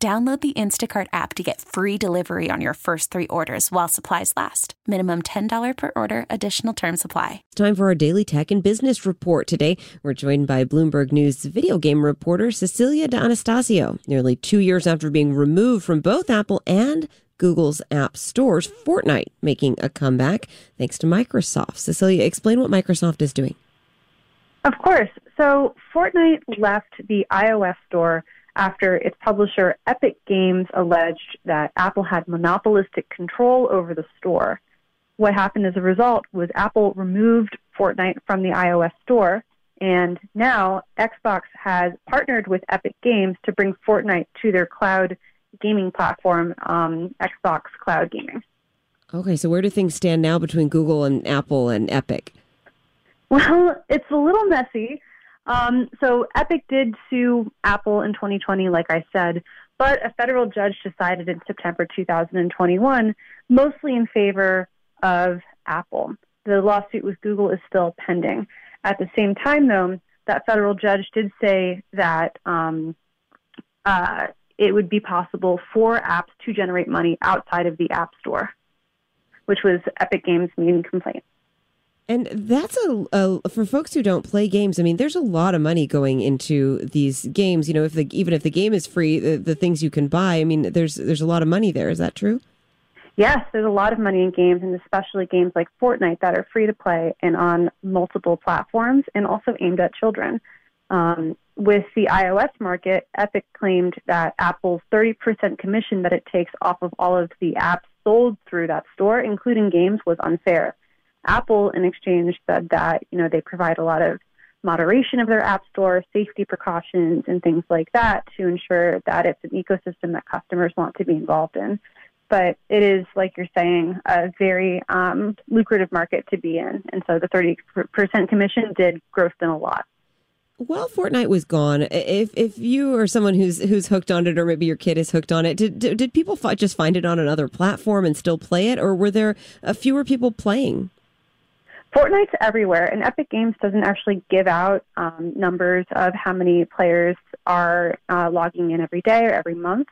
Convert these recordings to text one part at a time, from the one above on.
Download the Instacart app to get free delivery on your first three orders while supplies last. Minimum $10 per order, additional term supply. It's time for our daily tech and business report today. We're joined by Bloomberg News video game reporter Cecilia D'Anastasio. Nearly two years after being removed from both Apple and Google's app stores, Fortnite making a comeback thanks to Microsoft. Cecilia, explain what Microsoft is doing. Of course. So, Fortnite left the iOS store after its publisher Epic Games alleged that Apple had monopolistic control over the store. What happened as a result was Apple removed Fortnite from the iOS store, and now Xbox has partnered with Epic Games to bring Fortnite to their cloud gaming platform, um, Xbox Cloud Gaming. Okay, so where do things stand now between Google and Apple and Epic? Well, it's a little messy. Um, so Epic did sue Apple in 2020, like I said, but a federal judge decided in September 2021, mostly in favor of Apple. The lawsuit with Google is still pending. At the same time, though, that federal judge did say that um, uh, it would be possible for apps to generate money outside of the App Store, which was Epic Games' main complaint. And that's a, a, for folks who don't play games. I mean, there's a lot of money going into these games. You know, if the even if the game is free, the, the things you can buy. I mean, there's there's a lot of money there. Is that true? Yes, there's a lot of money in games, and especially games like Fortnite that are free to play and on multiple platforms, and also aimed at children. Um, with the iOS market, Epic claimed that Apple's 30% commission that it takes off of all of the apps sold through that store, including games, was unfair. Apple, in exchange, said that you know they provide a lot of moderation of their app store, safety precautions, and things like that to ensure that it's an ecosystem that customers want to be involved in. But it is, like you're saying, a very um, lucrative market to be in, and so the 30% commission did gross them a lot. Well, Fortnite was gone. If if you are someone who's who's hooked on it, or maybe your kid is hooked on it, did did people just find it on another platform and still play it, or were there fewer people playing? Fortnite's everywhere, and Epic Games doesn't actually give out um, numbers of how many players are uh, logging in every day or every month.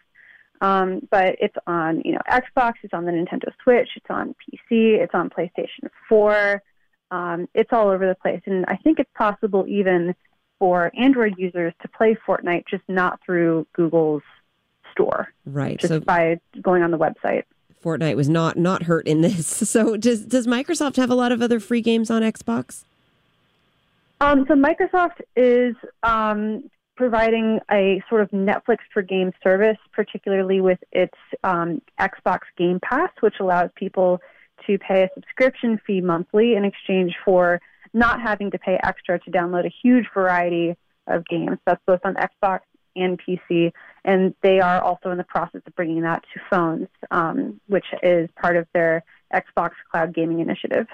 Um, but it's on, you know, Xbox, it's on the Nintendo Switch, it's on PC, it's on PlayStation 4. Um, it's all over the place, and I think it's possible even for Android users to play Fortnite, just not through Google's store, right? Just so by going on the website. Fortnite was not not hurt in this. So does does Microsoft have a lot of other free games on Xbox? Um, so Microsoft is um, providing a sort of Netflix for game service, particularly with its um, Xbox Game Pass, which allows people to pay a subscription fee monthly in exchange for not having to pay extra to download a huge variety of games. That's both on Xbox and PC, and they are also in the process of bringing that to phones, um, which is part of their Xbox Cloud Gaming Initiative.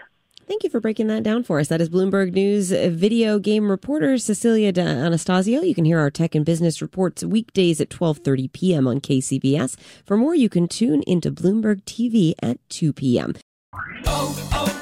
Thank you for breaking that down for us. That is Bloomberg News video game reporter Cecilia Anastasio. You can hear our tech and business reports weekdays at 12:30 p.m. on KCBS. For more, you can tune into Bloomberg TV at 2 p.m. Oh, oh.